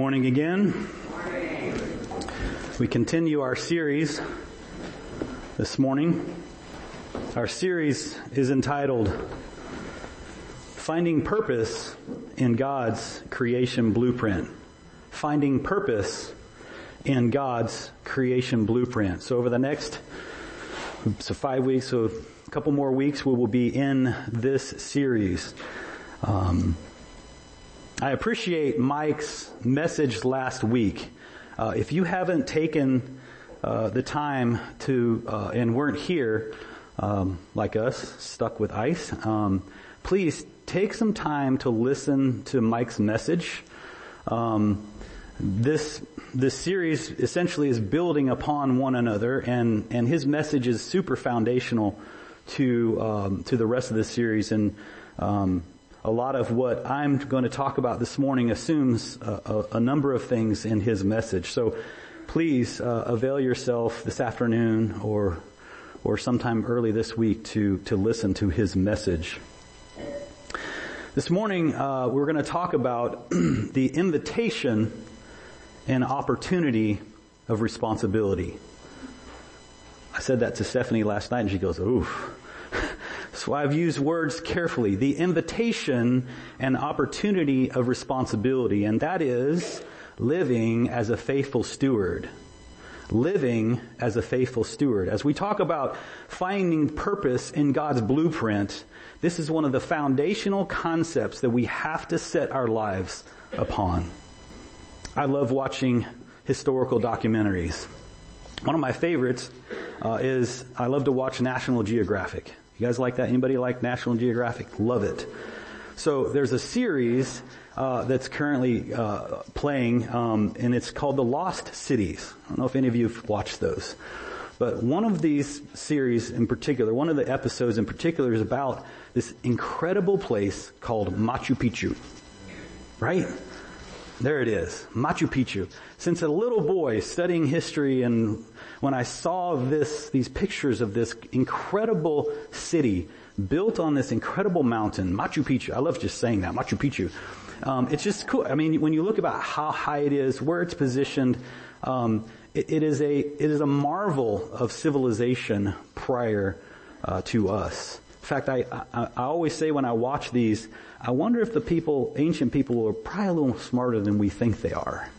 morning again. We continue our series this morning. Our series is entitled Finding Purpose in God's Creation Blueprint. Finding Purpose in God's Creation Blueprint. So over the next, so five weeks, so a couple more weeks, we will be in this series. Um, I appreciate Mike's message last week. Uh, if you haven't taken uh, the time to uh, and weren't here, um, like us, stuck with ice, um, please take some time to listen to Mike's message. Um, this this series essentially is building upon one another, and and his message is super foundational to um, to the rest of the series and. Um, a lot of what I'm going to talk about this morning assumes a, a, a number of things in his message. So please uh, avail yourself this afternoon or or sometime early this week to to listen to his message. This morning uh, we're going to talk about the invitation and opportunity of responsibility. I said that to Stephanie last night and she goes, "Oof." So I've used words carefully. The invitation and opportunity of responsibility, and that is living as a faithful steward. Living as a faithful steward. As we talk about finding purpose in God's blueprint, this is one of the foundational concepts that we have to set our lives upon. I love watching historical documentaries. One of my favorites uh, is I love to watch National Geographic. You guys like that? Anybody like National Geographic? Love it. So there's a series uh, that's currently uh, playing, um, and it's called The Lost Cities. I don't know if any of you have watched those. But one of these series in particular, one of the episodes in particular is about this incredible place called Machu Picchu. Right? There it is. Machu Picchu. Since a little boy studying history and when I saw this, these pictures of this incredible city built on this incredible mountain, Machu Picchu. I love just saying that, Machu Picchu. Um, it's just cool. I mean, when you look about how high it is, where it's positioned, um, it, it is a it is a marvel of civilization prior uh, to us. In fact, I, I, I always say when I watch these, I wonder if the people, ancient people, were probably a little smarter than we think they are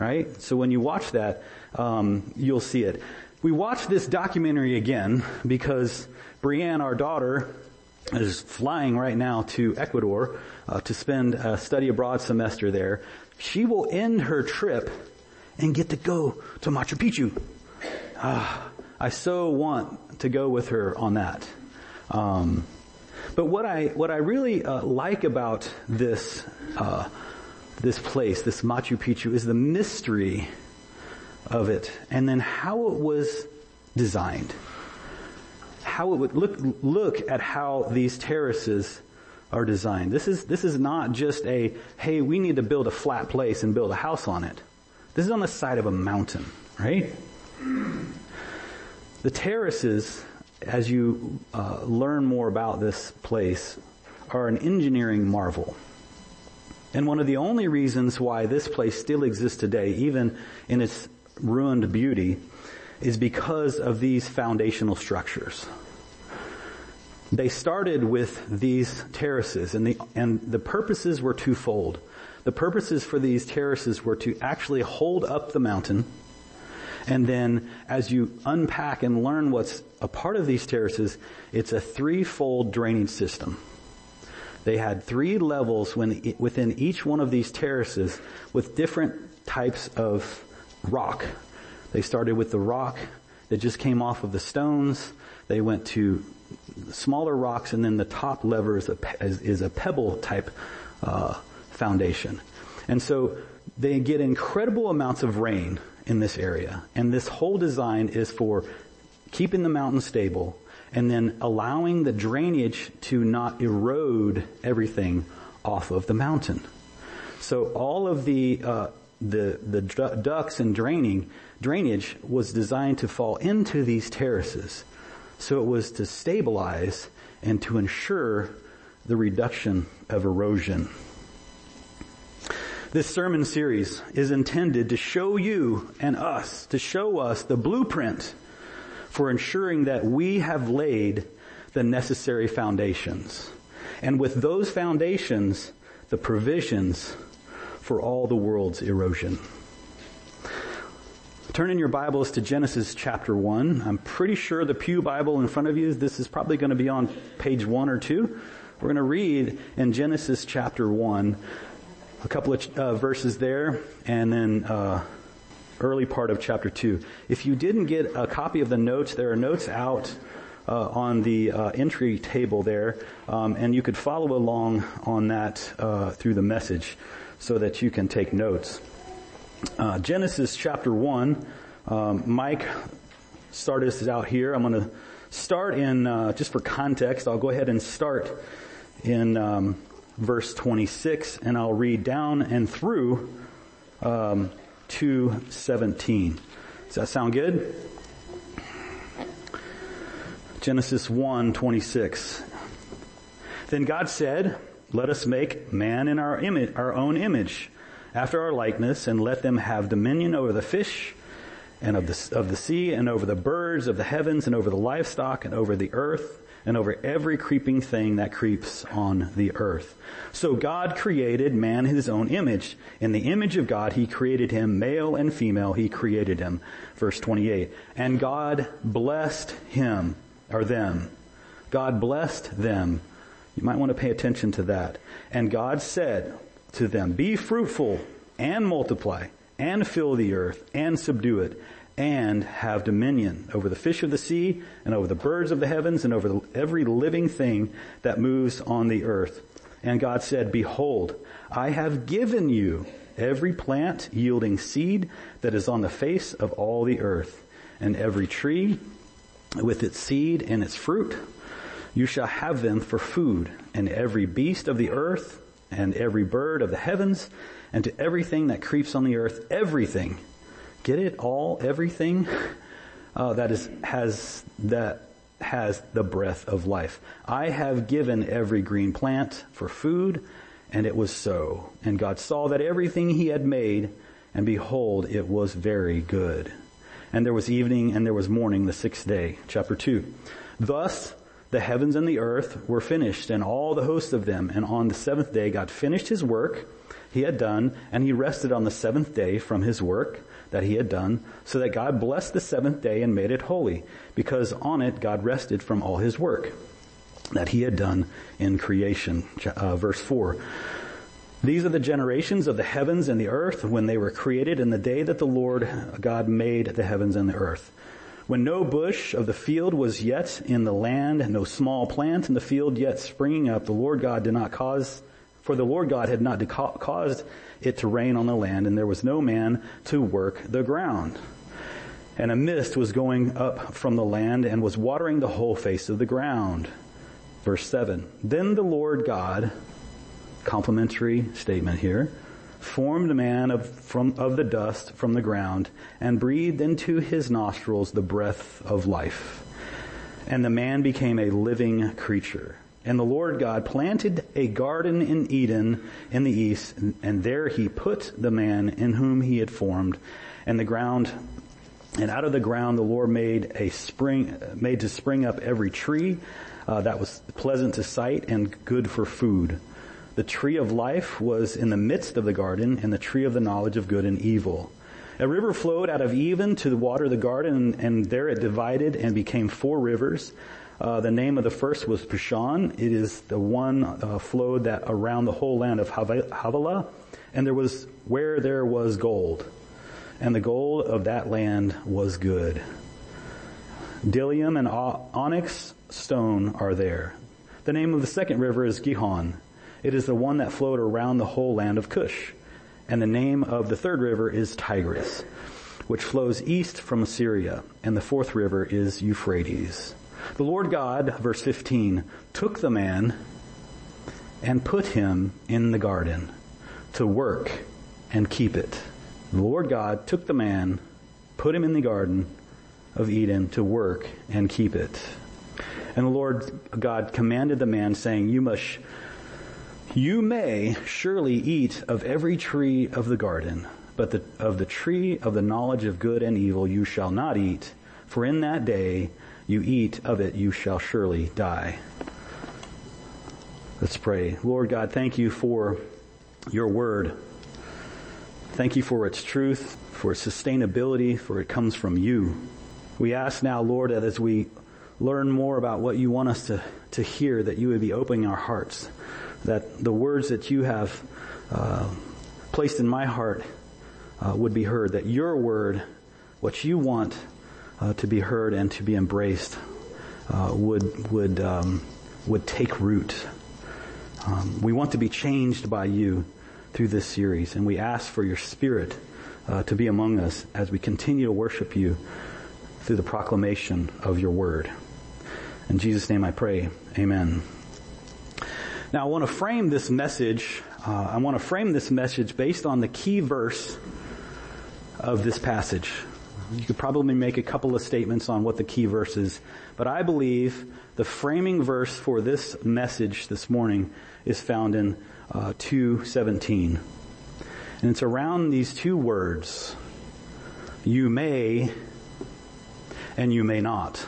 right? So when you watch that, um, you'll see it. We watched this documentary again because Brienne, our daughter, is flying right now to Ecuador uh, to spend a study abroad semester there. She will end her trip and get to go to Machu Picchu. Ah, I so want to go with her on that. Um, but what I what I really uh, like about this uh, this place, this Machu Picchu, is the mystery of it, and then how it was designed. How it would look, look at how these terraces are designed. This is, this is not just a, hey, we need to build a flat place and build a house on it. This is on the side of a mountain, right? The terraces, as you uh, learn more about this place, are an engineering marvel. And one of the only reasons why this place still exists today, even in its ruined beauty, is because of these foundational structures. They started with these terraces and the, and the purposes were twofold. The purposes for these terraces were to actually hold up the mountain and then as you unpack and learn what's a part of these terraces, it's a threefold drainage system. They had three levels when, within each one of these terraces with different types of rock. They started with the rock that just came off of the stones. They went to smaller rocks and then the top lever is a, is, a pebble type uh, foundation. And so they get incredible amounts of rain in this area. And this whole design is for keeping the mountain stable and then allowing the drainage to not erode everything off of the mountain. So all of the uh, the the ducts and draining drainage was designed to fall into these terraces. So it was to stabilize and to ensure the reduction of erosion. This sermon series is intended to show you and us, to show us the blueprint for ensuring that we have laid the necessary foundations. And with those foundations, the provisions for all the world's erosion. Turn in your Bibles to Genesis chapter 1. I'm pretty sure the Pew Bible in front of you, this is probably going to be on page 1 or 2. We're going to read in Genesis chapter 1 a couple of uh, verses there and then uh, early part of chapter 2. If you didn't get a copy of the notes, there are notes out uh, on the uh, entry table there, um, and you could follow along on that uh, through the message so that you can take notes. Uh, Genesis chapter 1, um, Mike started us out here. I'm going to start in, uh, just for context, I'll go ahead and start in um, verse 26, and I'll read down and through um, 217. Does that sound good? Genesis 1, 26. Then God said, let us make man in our image, our own image, after our likeness, and let them have dominion over the fish and of the, of the sea and over the birds of the heavens and over the livestock and over the earth and over every creeping thing that creeps on the earth. So God created man in his own image. In the image of God, he created him, male and female, he created him. Verse 28. And God blessed him, or them. God blessed them. You might want to pay attention to that. And God said to them, be fruitful and multiply and fill the earth and subdue it and have dominion over the fish of the sea and over the birds of the heavens and over every living thing that moves on the earth. And God said, behold, I have given you every plant yielding seed that is on the face of all the earth and every tree with its seed and its fruit. You shall have them for food and every beast of the earth and every bird of the heavens and to everything that creeps on the earth, everything Get it all, everything uh, that is has that has the breath of life. I have given every green plant for food, and it was so. And God saw that everything He had made, and behold, it was very good. And there was evening and there was morning the sixth day. Chapter two. Thus the heavens and the earth were finished, and all the hosts of them. And on the seventh day, God finished His work He had done, and He rested on the seventh day from His work that he had done, so that God blessed the seventh day and made it holy, because on it God rested from all his work that he had done in creation. Uh, verse 4. These are the generations of the heavens and the earth when they were created in the day that the Lord God made the heavens and the earth. When no bush of the field was yet in the land, no small plant in the field yet springing up, the Lord God did not cause, for the Lord God had not caused it to rain on the land, and there was no man to work the ground. And a mist was going up from the land and was watering the whole face of the ground. Verse 7. Then the Lord God, complimentary statement here, formed man of, from, of the dust from the ground and breathed into his nostrils the breath of life. And the man became a living creature. And the Lord God planted a garden in Eden in the east, and there he put the man in whom he had formed. And the ground, and out of the ground the Lord made a spring, made to spring up every tree uh, that was pleasant to sight and good for food. The tree of life was in the midst of the garden, and the tree of the knowledge of good and evil. A river flowed out of Eden to water the garden, and there it divided and became four rivers. Uh, the name of the first was Pishon. It is the one uh, flowed that around the whole land of Havilah, and there was where there was gold, and the gold of that land was good. Bdellium and onyx stone are there. The name of the second river is Gihon. It is the one that flowed around the whole land of Cush. And the name of the third river is Tigris, which flows east from Assyria. And the fourth river is Euphrates. The Lord God, verse 15, took the man and put him in the garden to work and keep it. The Lord God took the man, put him in the garden of Eden to work and keep it. And the Lord God commanded the man saying, you must, You may surely eat of every tree of the garden, but the, of the tree of the knowledge of good and evil you shall not eat, for in that day you eat of it you shall surely die. Let's pray. Lord God, thank you for your word. Thank you for its truth, for its sustainability, for it comes from you. We ask now, Lord, that as we learn more about what you want us to, to hear, that you would be opening our hearts, that the words that you have uh, placed in my heart uh, would be heard, that your word, what you want uh, to be heard and to be embraced, uh, would would um, would take root. Um, we want to be changed by you through this series, and we ask for your Spirit uh, to be among us as we continue to worship you through the proclamation of your word. In Jesus' name, I pray. Amen. Now, I want to frame this message. Uh, I want to frame this message based on the key verse of this passage. You could probably make a couple of statements on what the key verse is, but I believe the framing verse for this message this morning is found in uh, 217. And it's around these two words, you may and you may not.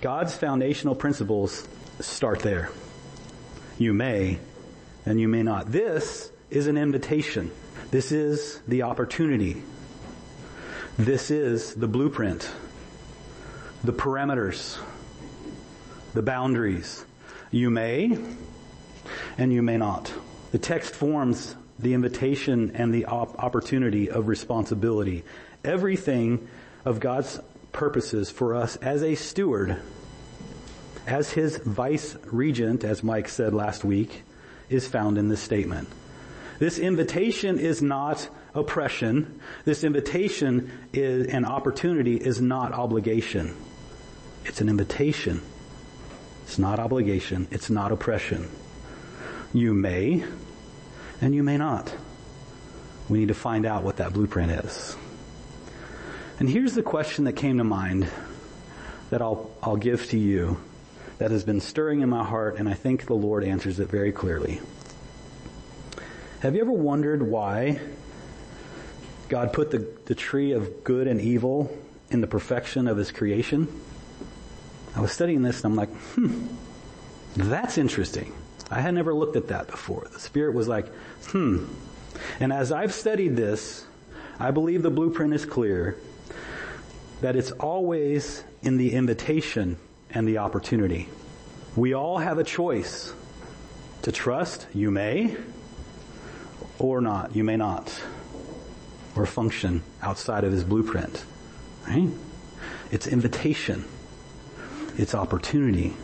God's foundational principles start there. You may and you may not. This is an invitation. This is the opportunity. This is the blueprint, the parameters, the boundaries. You may and you may not. The text forms the invitation and the op- opportunity of responsibility. Everything of God's purposes for us as a steward, as his vice regent, as Mike said last week, is found in this statement. This invitation is not oppression. This invitation is an opportunity is not obligation. It's an invitation. It's not obligation. It's not oppression. You may and you may not. We need to find out what that blueprint is. And here's the question that came to mind that I'll, I'll give to you that has been stirring in my heart, and I think the Lord answers it very clearly. Have you ever wondered why God put the, the tree of good and evil in the perfection of His creation? I was studying this and I'm like, hmm, that's interesting. I had never looked at that before. The Spirit was like, hmm. And as I've studied this, I believe the blueprint is clear that it's always in the invitation and the opportunity. We all have a choice to trust, you may, or not, you may not, or function outside of his blueprint. Right? It's invitation. It's opportunity.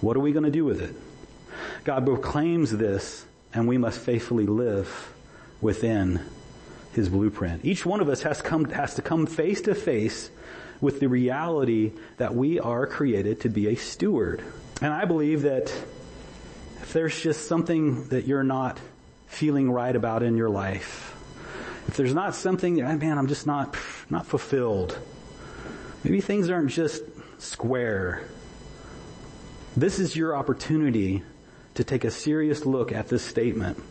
What are we going to do with it? God proclaims this, and we must faithfully live within his blueprint. Each one of us has, come, has to come face to face with the reality that we are created to be a steward. And I believe that if there's just something that you're not feeling right about in your life, if there's not something, ah, man, I'm just not, not fulfilled. Maybe things aren't just square. This is your opportunity to take a serious look at this statement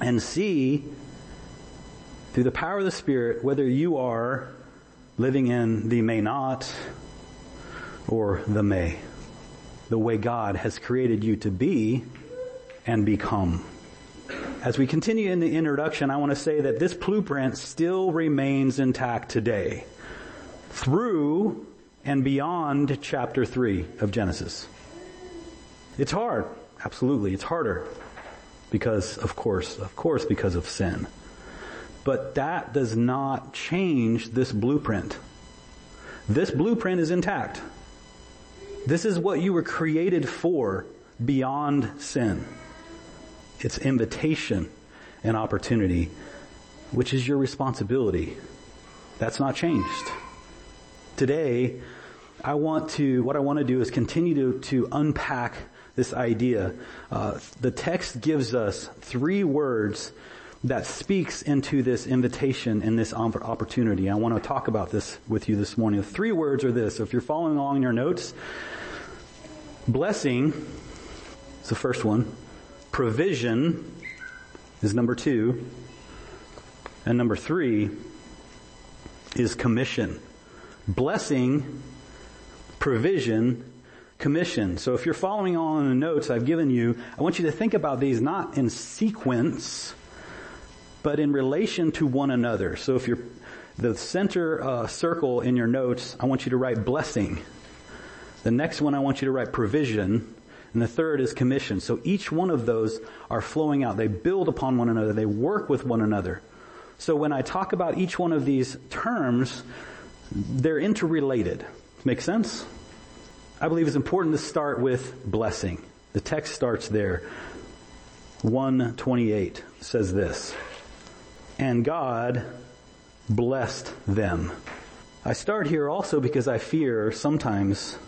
and see through the power of the Spirit whether you are living in the may not or the may. The way God has created you to be and become. As we continue in the introduction, I want to say that this blueprint still remains intact today through and beyond chapter 3 of Genesis. It's hard. Absolutely. It's harder because, of course, of course, because of sin. But that does not change this blueprint. This blueprint is intact. This is what you were created for beyond sin. It's invitation and opportunity, which is your responsibility. That's not changed. Today, I want to, what I want to do is continue to, to unpack this idea. Uh, the text gives us three words that speaks into this invitation and this opportunity. I want to talk about this with you this morning. The three words are this. So if you're following along in your notes, blessing is the first one. Provision is number two. And number three is commission. Blessing, provision, commission. So if you're following along in the notes I've given you, I want you to think about these not in sequence, but in relation to one another. So if you're the center uh, circle in your notes, I want you to write blessing. The next one I want you to write provision. And the third is commission. So each one of those are flowing out. They build upon one another. They work with one another. So when I talk about each one of these terms, they're interrelated. Make sense? I believe it's important to start with blessing. The text starts there. 128 says this. And God blessed them. I start here also because I fear sometimes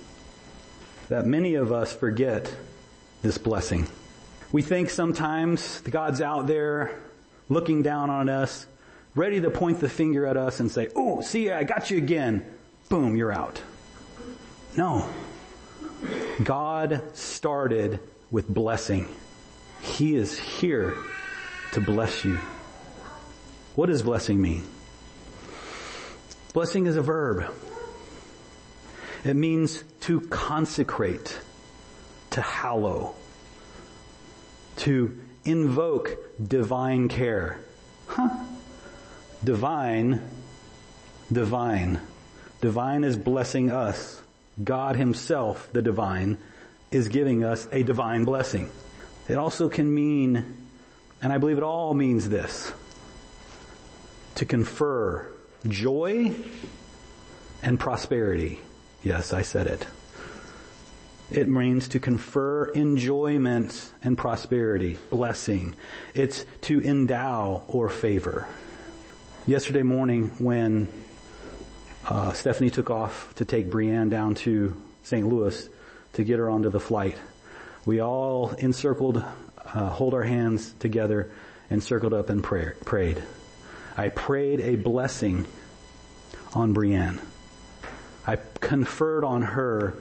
that many of us forget this blessing. We think sometimes the God's out there looking down on us ready to point the finger at us and say, oh, see, I got you again. Boom, you're out. No. God started with blessing. He is here to bless you. What does blessing mean? Blessing is a verb. It means to consecrate, to hallow, to invoke divine care. Huh? Divine, divine. Divine is blessing us. God himself, the divine, is giving us a divine blessing. It also can mean, and I believe it all means this, to confer joy and prosperity. Yes, I said it. It means to confer enjoyment and prosperity, blessing. It's to endow or favor. Yesterday morning when uh, Stephanie took off to take Brienne down to St. Louis to get her onto the flight, we all encircled, uh, hold our hands together and circled up and pray, prayed. I prayed a blessing on Brienne. I conferred on her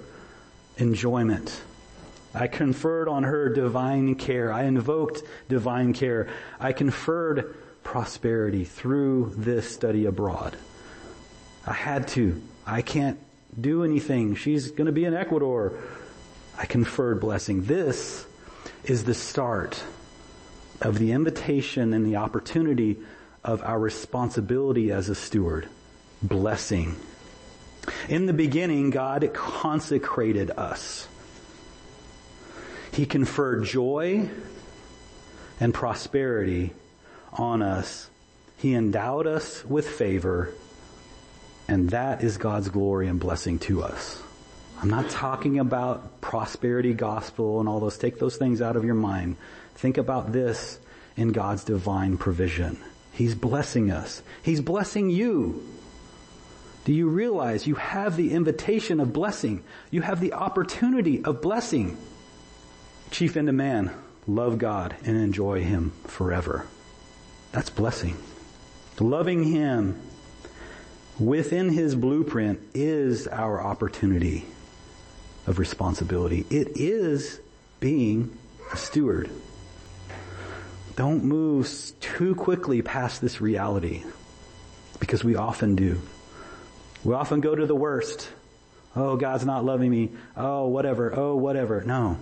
enjoyment. I conferred on her divine care. I invoked divine care. I conferred prosperity through this study abroad. I had to. I can't do anything. She's going to be in Ecuador. I conferred blessing. This is the start of the invitation and the opportunity of our responsibility as a steward. Blessing. In the beginning, God consecrated us. He conferred joy and prosperity on us. He endowed us with favor, and that is God's glory and blessing to us. I'm not talking about prosperity gospel and all those. Take those things out of your mind. Think about this in God's divine provision. He's blessing us. He's blessing you. Do you realize you have the invitation of blessing? You have the opportunity of blessing. Chief end of man, love God and enjoy Him forever. That's blessing. Loving Him within His blueprint is our opportunity of responsibility. It is being a steward. Don't move too quickly past this reality because we often do. We often go to the worst. Oh, God's not loving me. Oh, whatever. Oh, whatever. No.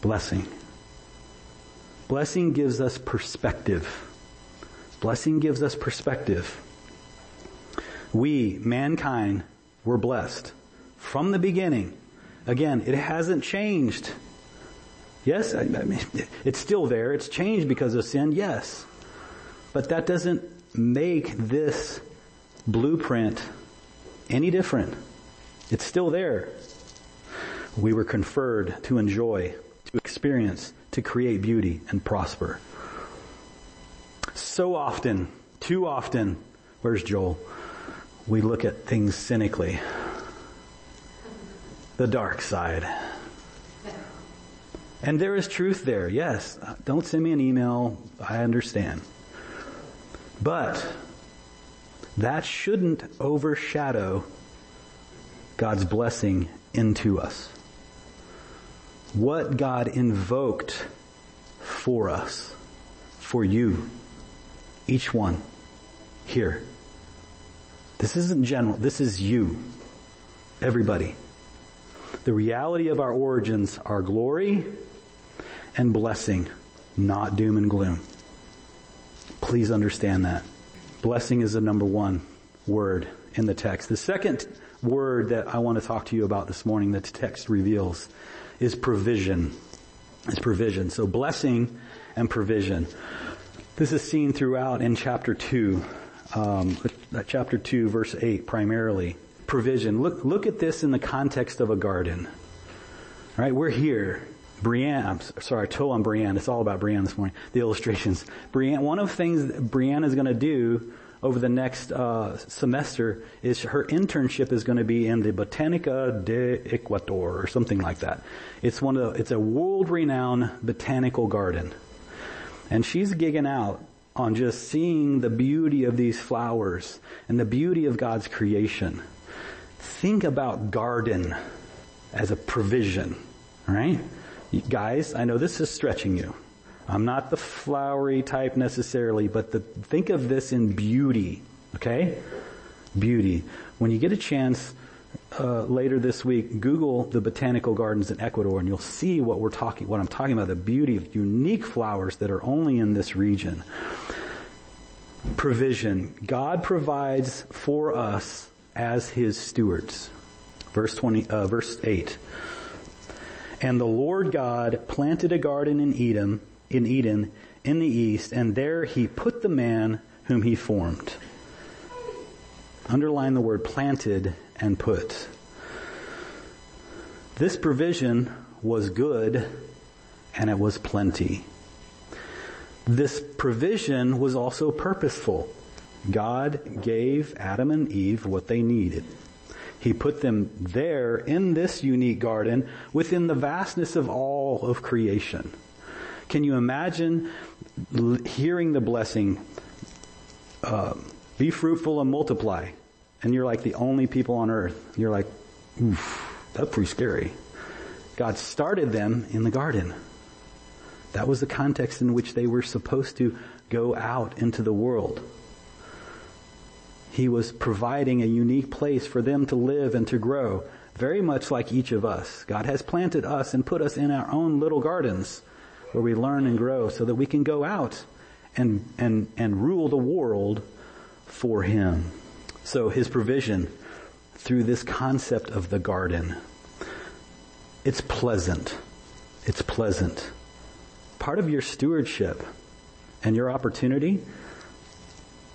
Blessing. Blessing gives us perspective. Blessing gives us perspective. We, mankind, were blessed from the beginning. Again, it hasn't changed. Yes, I mean, it's still there. It's changed because of sin, yes. But that doesn't make this blueprint any different. It's still there. We were conferred to enjoy, to experience, to create beauty and prosper. So often, too often, where's Joel? We look at things cynically. The dark side. And there is truth there, yes. Don't send me an email. I understand. But that shouldn't overshadow God's blessing into us. What God invoked for us, for you, each one here. This isn't general. This is you. Everybody. The reality of our origins our glory and blessing, not doom and gloom. Please understand that. Blessing is the number one word in the text. The second word that I want to talk to you about this morning that the text reveals is provision. Is provision. So blessing and provision. This is seen throughout in chapter 2, um, chapter 2 verse 8 primarily. Provision. Look, look at this in the context of a garden. All right, we're here. Brienne, I'm sorry, I told on Brienne. It's all about Brienne this morning. The illustrations. Brienne, one of the things Brienne is going to do over the next uh, semester is her internship is going to be in the Botanica de Ecuador or something like that. It's one of the, it's a world-renowned botanical garden, and she's gigging out on just seeing the beauty of these flowers and the beauty of God's creation. Think about garden as a provision, right? Guys, I know this is stretching you. I'm not the flowery type necessarily, but the, think of this in beauty, okay? Beauty. When you get a chance, uh, later this week, Google the botanical gardens in Ecuador, and you'll see what we're talking, what I'm talking about, the beauty of unique flowers that are only in this region. Provision. God provides for us as His stewards. Verse 20, uh, verse 8. And the Lord God planted a garden in Eden, in Eden, in the east, and there he put the man whom he formed. Underline the word planted and put. This provision was good and it was plenty. This provision was also purposeful. God gave Adam and Eve what they needed. He put them there in this unique garden within the vastness of all of creation. Can you imagine hearing the blessing, uh, be fruitful and multiply, and you're like the only people on earth? You're like, oof, that's pretty scary. God started them in the garden. That was the context in which they were supposed to go out into the world. He was providing a unique place for them to live and to grow, very much like each of us. God has planted us and put us in our own little gardens where we learn and grow so that we can go out and, and, and rule the world for Him. So His provision through this concept of the garden. It's pleasant. It's pleasant. Part of your stewardship and your opportunity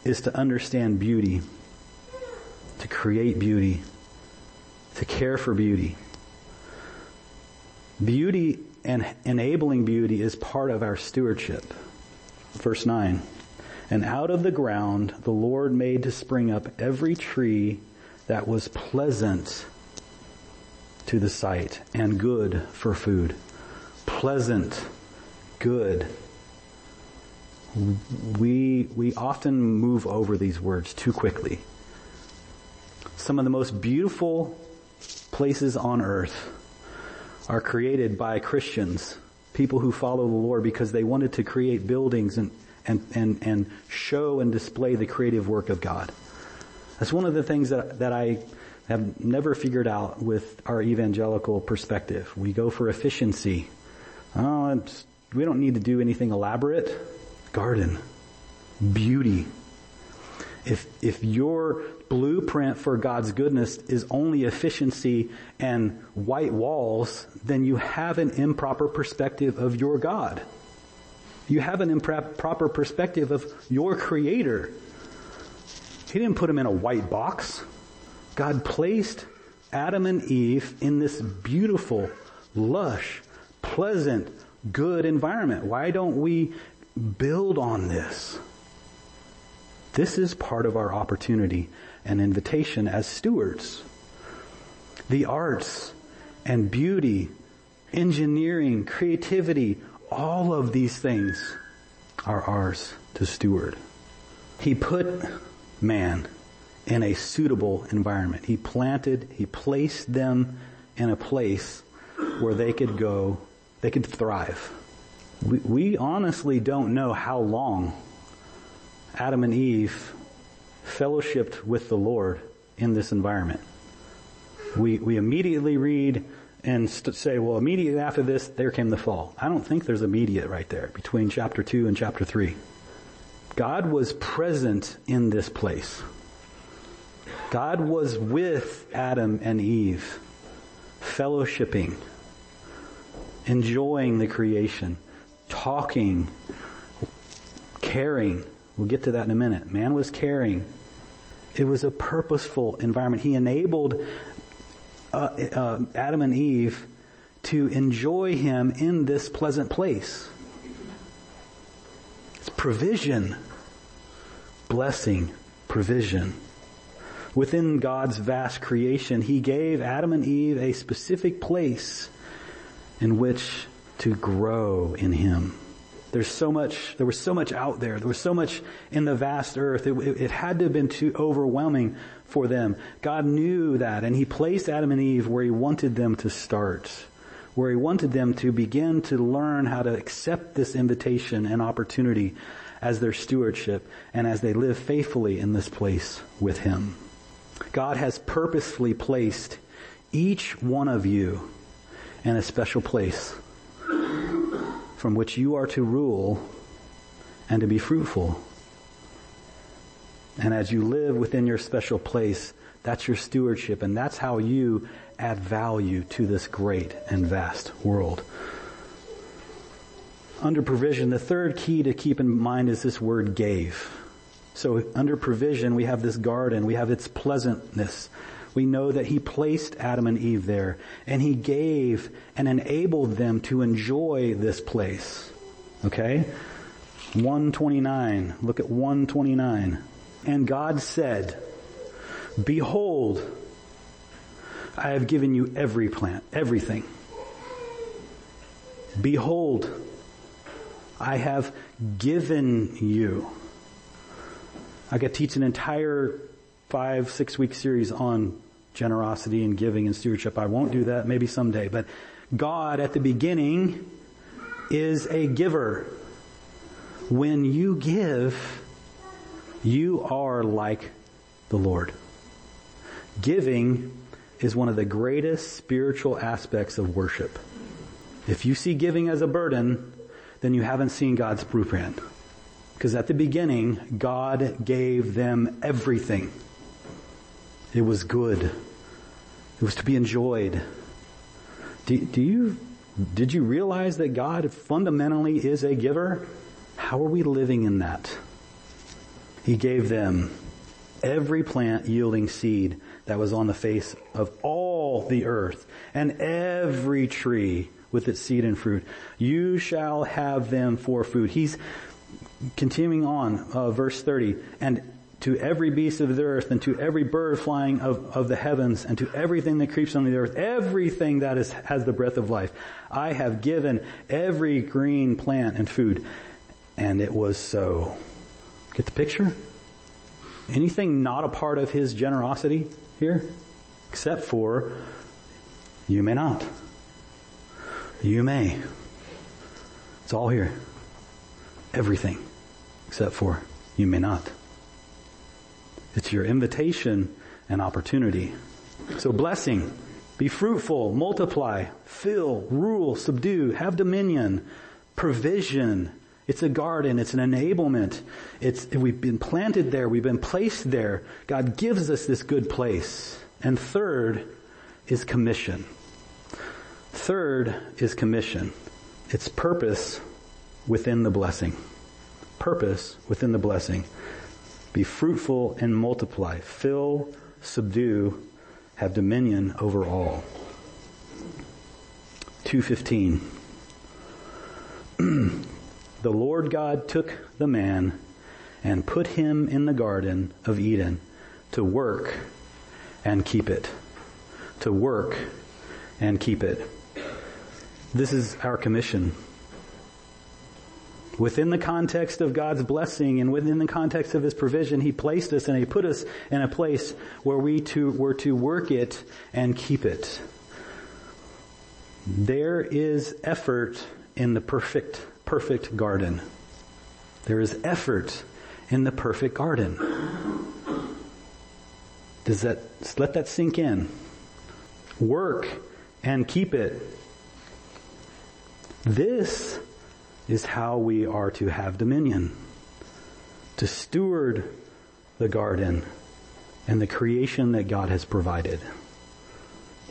is to understand beauty, to create beauty, to care for beauty. Beauty and enabling beauty is part of our stewardship. Verse 9. And out of the ground the Lord made to spring up every tree that was pleasant to the sight and good for food. Pleasant, good, we, we often move over these words too quickly. Some of the most beautiful places on earth are created by Christians, people who follow the Lord because they wanted to create buildings and, and, and, and show and display the creative work of God. That's one of the things that, that I have never figured out with our evangelical perspective. We go for efficiency. Oh, we don't need to do anything elaborate garden. Beauty. If, if your blueprint for God's goodness is only efficiency and white walls, then you have an improper perspective of your God. You have an improper perspective of your creator. He didn't put him in a white box. God placed Adam and Eve in this beautiful, lush, pleasant, good environment. Why don't we build on this. This is part of our opportunity and invitation as stewards. The arts and beauty, engineering, creativity, all of these things are ours to steward. He put man in a suitable environment. He planted, he placed them in a place where they could go, they could thrive. We, we honestly don't know how long Adam and Eve fellowshipped with the Lord in this environment. We, we immediately read and st- say, well, immediately after this, there came the fall. I don't think there's immediate right there between chapter 2 and chapter 3. God was present in this place. God was with Adam and Eve, fellowshipping, enjoying the creation, talking, caring. We'll get to that in a minute. Man was caring. It was a purposeful environment. He enabled uh, uh, Adam and Eve to enjoy him in this pleasant place. It's provision, blessing, provision. Within God's vast creation, He gave Adam and Eve a specific place in which to grow in Him. There's so much, there was so much out there. There was so much in the vast earth. It, it, it, had to have been too overwhelming for them. God knew that and He placed Adam and Eve where He wanted them to start. Where He wanted them to begin to learn how to accept this invitation and opportunity as their stewardship and as they live faithfully in this place with Him. God has purposefully placed each one of you in a special place from which you are to rule and to be fruitful. And as you live within your special place, that's your stewardship and that's how you add value to this great and vast world. Under provision, the third key to keep in mind is this word gave. So under provision, we have this garden, we have its pleasantness. We know that he placed Adam and Eve there and he gave and enabled them to enjoy this place. Okay? 129. Look at 129. And God said, Behold, I have given you every plant, everything. Behold, I have given you. I could teach an entire five, six week series on generosity and giving and stewardship. I won't do that, maybe someday. But God at the beginning is a giver. When you give, you are like the Lord. Giving is one of the greatest spiritual aspects of worship. If you see giving as a burden, then you haven't seen God's blueprint. Because at the beginning, God gave them everything. It was good. It was to be enjoyed. Do, do you, did you realize that God fundamentally is a giver? How are we living in that? He gave them every plant yielding seed that was on the face of all the earth and every tree with its seed and fruit. You shall have them for food. He's, continuing on, uh, verse 30, and to every beast of the earth and to every bird flying of, of the heavens and to everything that creeps on the earth, everything that is, has the breath of life. I have given every green plant and food. And it was so. Get the picture? Anything not a part of his generosity here? Except for, you may not. You may. It's all here. Everything except for you may not. It's your invitation and opportunity. So blessing, be fruitful, multiply, fill, rule, subdue, have dominion, provision. It's a garden. It's an enablement. It's, we've been planted there. We've been placed there. God gives us this good place. And third is commission. Third is commission. It's purpose within the blessing purpose within the blessing. Be fruitful and multiply. Fill, subdue, have dominion over all. 215. the Lord God took the man and put him in the garden of Eden to work and keep it. To work and keep it. This is our commission Within the context of God's blessing and within the context of His provision, He placed us and He put us in a place where we to, were to work it and keep it. There is effort in the perfect, perfect garden. There is effort in the perfect garden. Does that, let that sink in. Work and keep it. This is how we are to have dominion. To steward the garden and the creation that God has provided.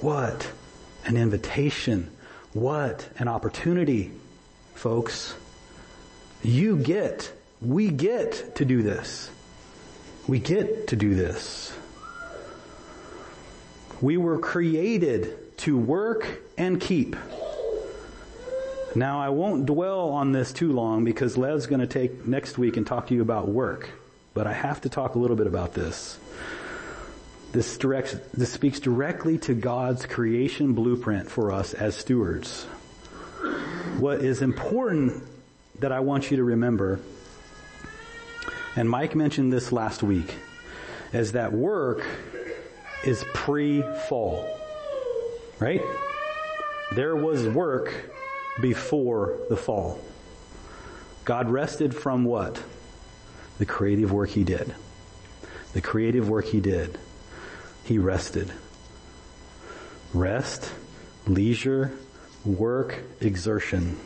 What an invitation. What an opportunity, folks. You get, we get to do this. We get to do this. We were created to work and keep. Now I won't dwell on this too long because Lev's going to take next week and talk to you about work. But I have to talk a little bit about this. This directs, this speaks directly to God's creation blueprint for us as stewards. What is important that I want you to remember, and Mike mentioned this last week, is that work is pre-fall. Right? There was work before the fall. God rested from what? The creative work he did. The creative work he did. He rested. Rest, leisure, work, exertion.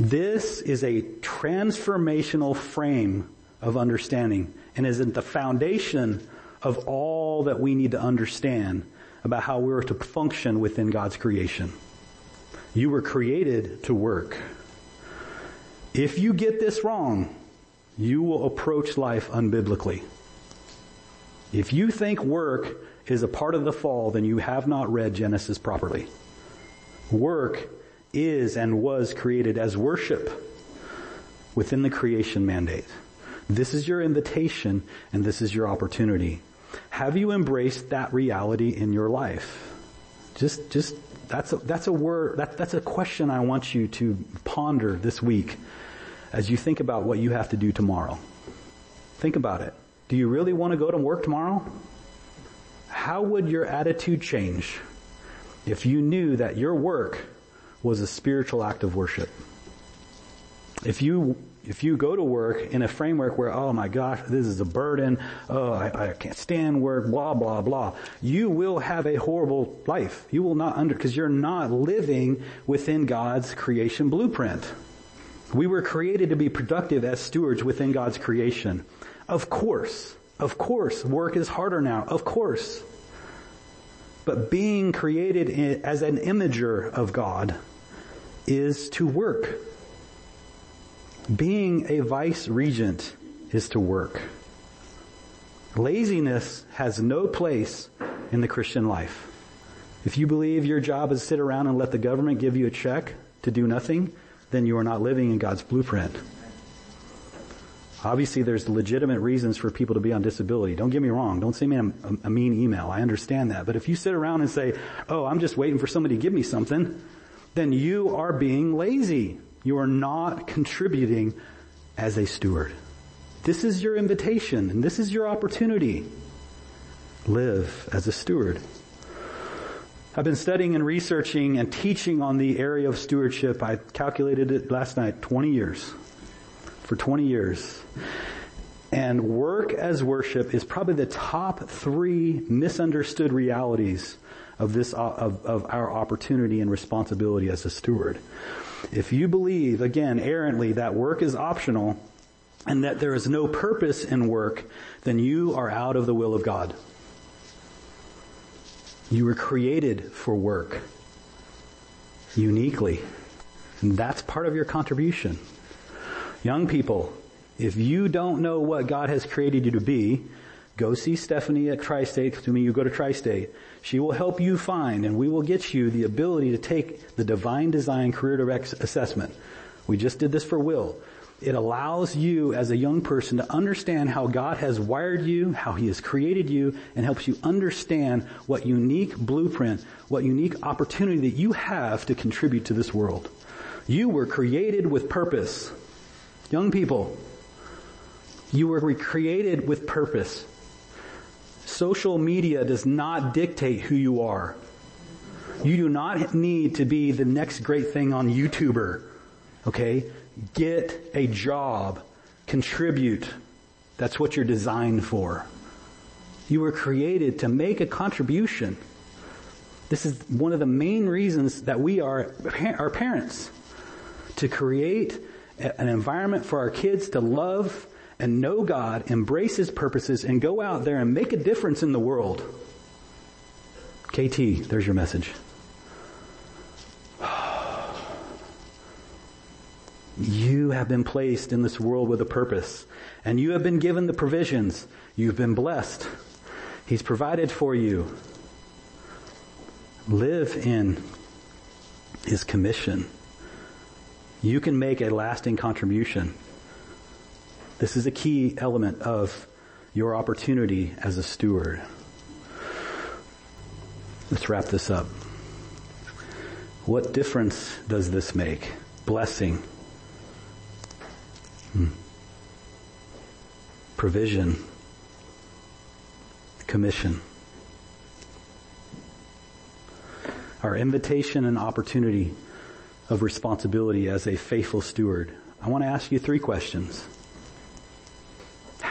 This is a transformational frame of understanding and is at the foundation of all that we need to understand about how we're to function within God's creation. You were created to work. If you get this wrong, you will approach life unbiblically. If you think work is a part of the fall, then you have not read Genesis properly. Work is and was created as worship within the creation mandate. This is your invitation and this is your opportunity. Have you embraced that reality in your life? Just, just, that's a, that's a word, that, that's a question I want you to ponder this week as you think about what you have to do tomorrow. Think about it. Do you really want to go to work tomorrow? How would your attitude change if you knew that your work was a spiritual act of worship? If you if you go to work in a framework where, oh my gosh, this is a burden, oh, I, I, can't stand work, blah, blah, blah, you will have a horrible life. You will not under, because you're not living within God's creation blueprint. We were created to be productive as stewards within God's creation. Of course, of course, work is harder now. Of course. But being created as an imager of God is to work. Being a vice regent is to work. Laziness has no place in the Christian life. If you believe your job is to sit around and let the government give you a check to do nothing, then you are not living in God's blueprint. Obviously, there's legitimate reasons for people to be on disability. Don't get me wrong. Don't send me a, a, mean email. I understand that. But if you sit around and say, oh, I'm just waiting for somebody to give me something, then you are being lazy. You are not contributing as a steward. This is your invitation and this is your opportunity. Live as a steward. I've been studying and researching and teaching on the area of stewardship. I calculated it last night, 20 years for 20 years. And work as worship is probably the top three misunderstood realities of this, of, of our opportunity and responsibility as a steward. If you believe, again, errantly, that work is optional and that there is no purpose in work, then you are out of the will of God. You were created for work uniquely. And that's part of your contribution. Young people, if you don't know what God has created you to be, go see Stephanie at Tri-State. To me, you go to Tri-State. She will help you find and we will get you the ability to take the divine design career direct assessment. We just did this for Will. It allows you as a young person to understand how God has wired you, how He has created you, and helps you understand what unique blueprint, what unique opportunity that you have to contribute to this world. You were created with purpose. Young people, you were created with purpose. Social media does not dictate who you are. You do not need to be the next great thing on YouTuber. Okay? Get a job. Contribute. That's what you're designed for. You were created to make a contribution. This is one of the main reasons that we are our parents. To create an environment for our kids to love and know God, embrace His purposes, and go out there and make a difference in the world. KT, there's your message. You have been placed in this world with a purpose, and you have been given the provisions. You've been blessed. He's provided for you. Live in His commission. You can make a lasting contribution. This is a key element of your opportunity as a steward. Let's wrap this up. What difference does this make? Blessing. Hmm. Provision. Commission. Our invitation and opportunity of responsibility as a faithful steward. I want to ask you three questions.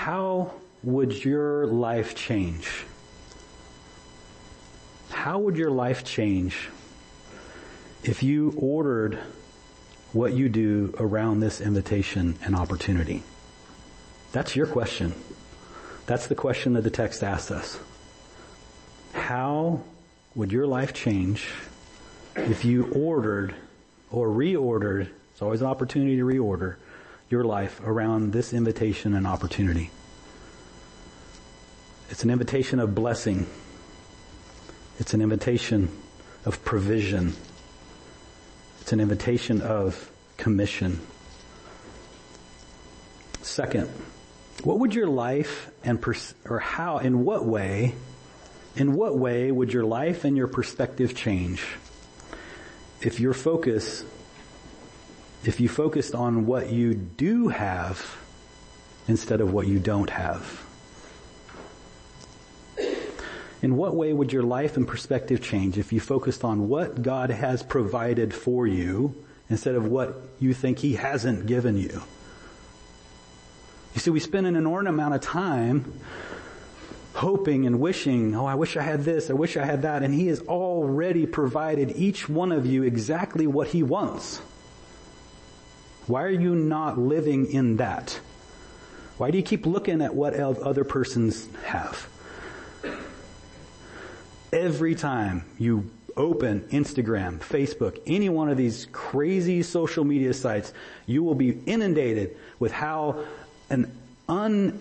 How would your life change how would your life change if you ordered what you do around this invitation and opportunity? That's your question. That's the question that the text asks us. How would your life change if you ordered or reordered, it's always an opportunity to reorder, your life around this invitation and opportunity? It's an invitation of blessing it's an invitation of provision. It's an invitation of commission. Second, what would your life and pers- or how in what way in what way would your life and your perspective change if your focus if you focused on what you do have instead of what you don't have? In what way would your life and perspective change if you focused on what God has provided for you instead of what you think He hasn't given you? You see, we spend an inordinate amount of time hoping and wishing, oh, I wish I had this, I wish I had that, and He has already provided each one of you exactly what He wants. Why are you not living in that? Why do you keep looking at what other persons have? Every time you open Instagram, Facebook, any one of these crazy social media sites, you will be inundated with how an un,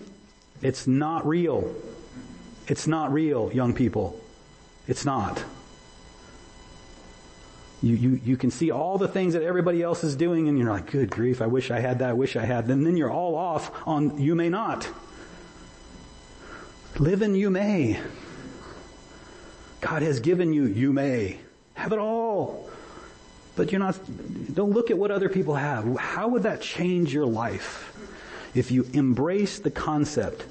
it's not real. It's not real, young people. It's not. You, you, you can see all the things that everybody else is doing and you're like, good grief, I wish I had that, I wish I had. And then you're all off on you may not. Live in you may. God has given you, you may. Have it all. But you're not, don't look at what other people have. How would that change your life if you embrace the concept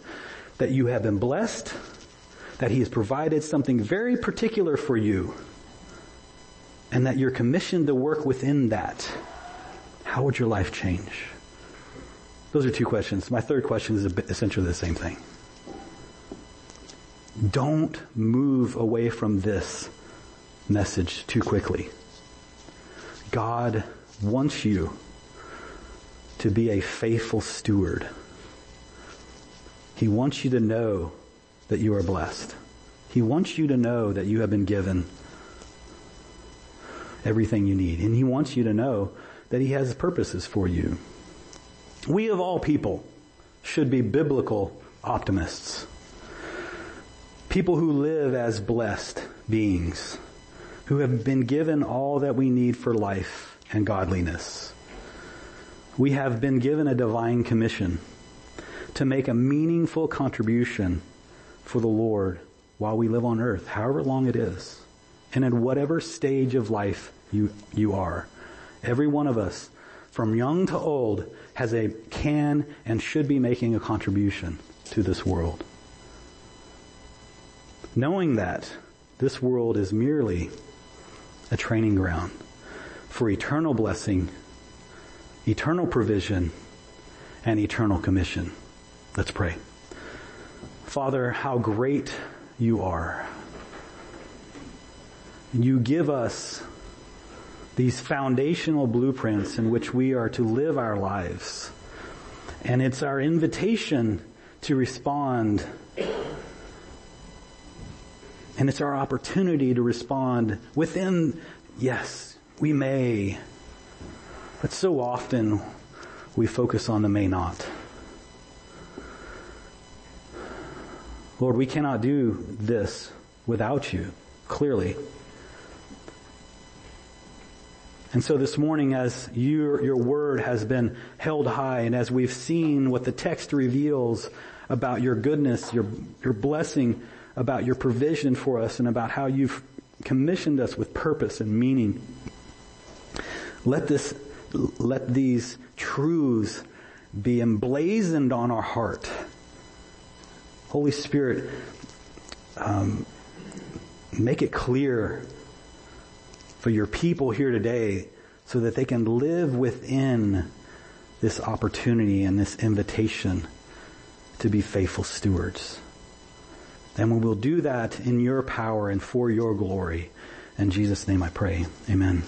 that you have been blessed, that He has provided something very particular for you, and that you're commissioned to work within that? How would your life change? Those are two questions. My third question is essentially the same thing. Don't move away from this message too quickly. God wants you to be a faithful steward. He wants you to know that you are blessed. He wants you to know that you have been given everything you need. And He wants you to know that He has purposes for you. We of all people should be biblical optimists. People who live as blessed beings, who have been given all that we need for life and godliness. We have been given a divine commission to make a meaningful contribution for the Lord while we live on earth, however long it is, and in whatever stage of life you, you are. Every one of us, from young to old, has a can and should be making a contribution to this world knowing that this world is merely a training ground for eternal blessing eternal provision, and eternal commission. Let's pray. Father, how great you are. You give us these foundational blueprints in which we are to live our lives. And it's our invitation to respond. And it's our opportunity to respond within, yes, we may. But so often we focus on the may not. Lord, we cannot do this without you, clearly. And so this morning, as your, your word has been held high, and as we've seen what the text reveals about your goodness, your, your blessing, about your provision for us, and about how you've commissioned us with purpose and meaning, let this, let these truths be emblazoned on our heart. Holy Spirit, um, make it clear for your people here today so that they can live within this opportunity and this invitation to be faithful stewards. And we will do that in your power and for your glory. In Jesus' name I pray. Amen.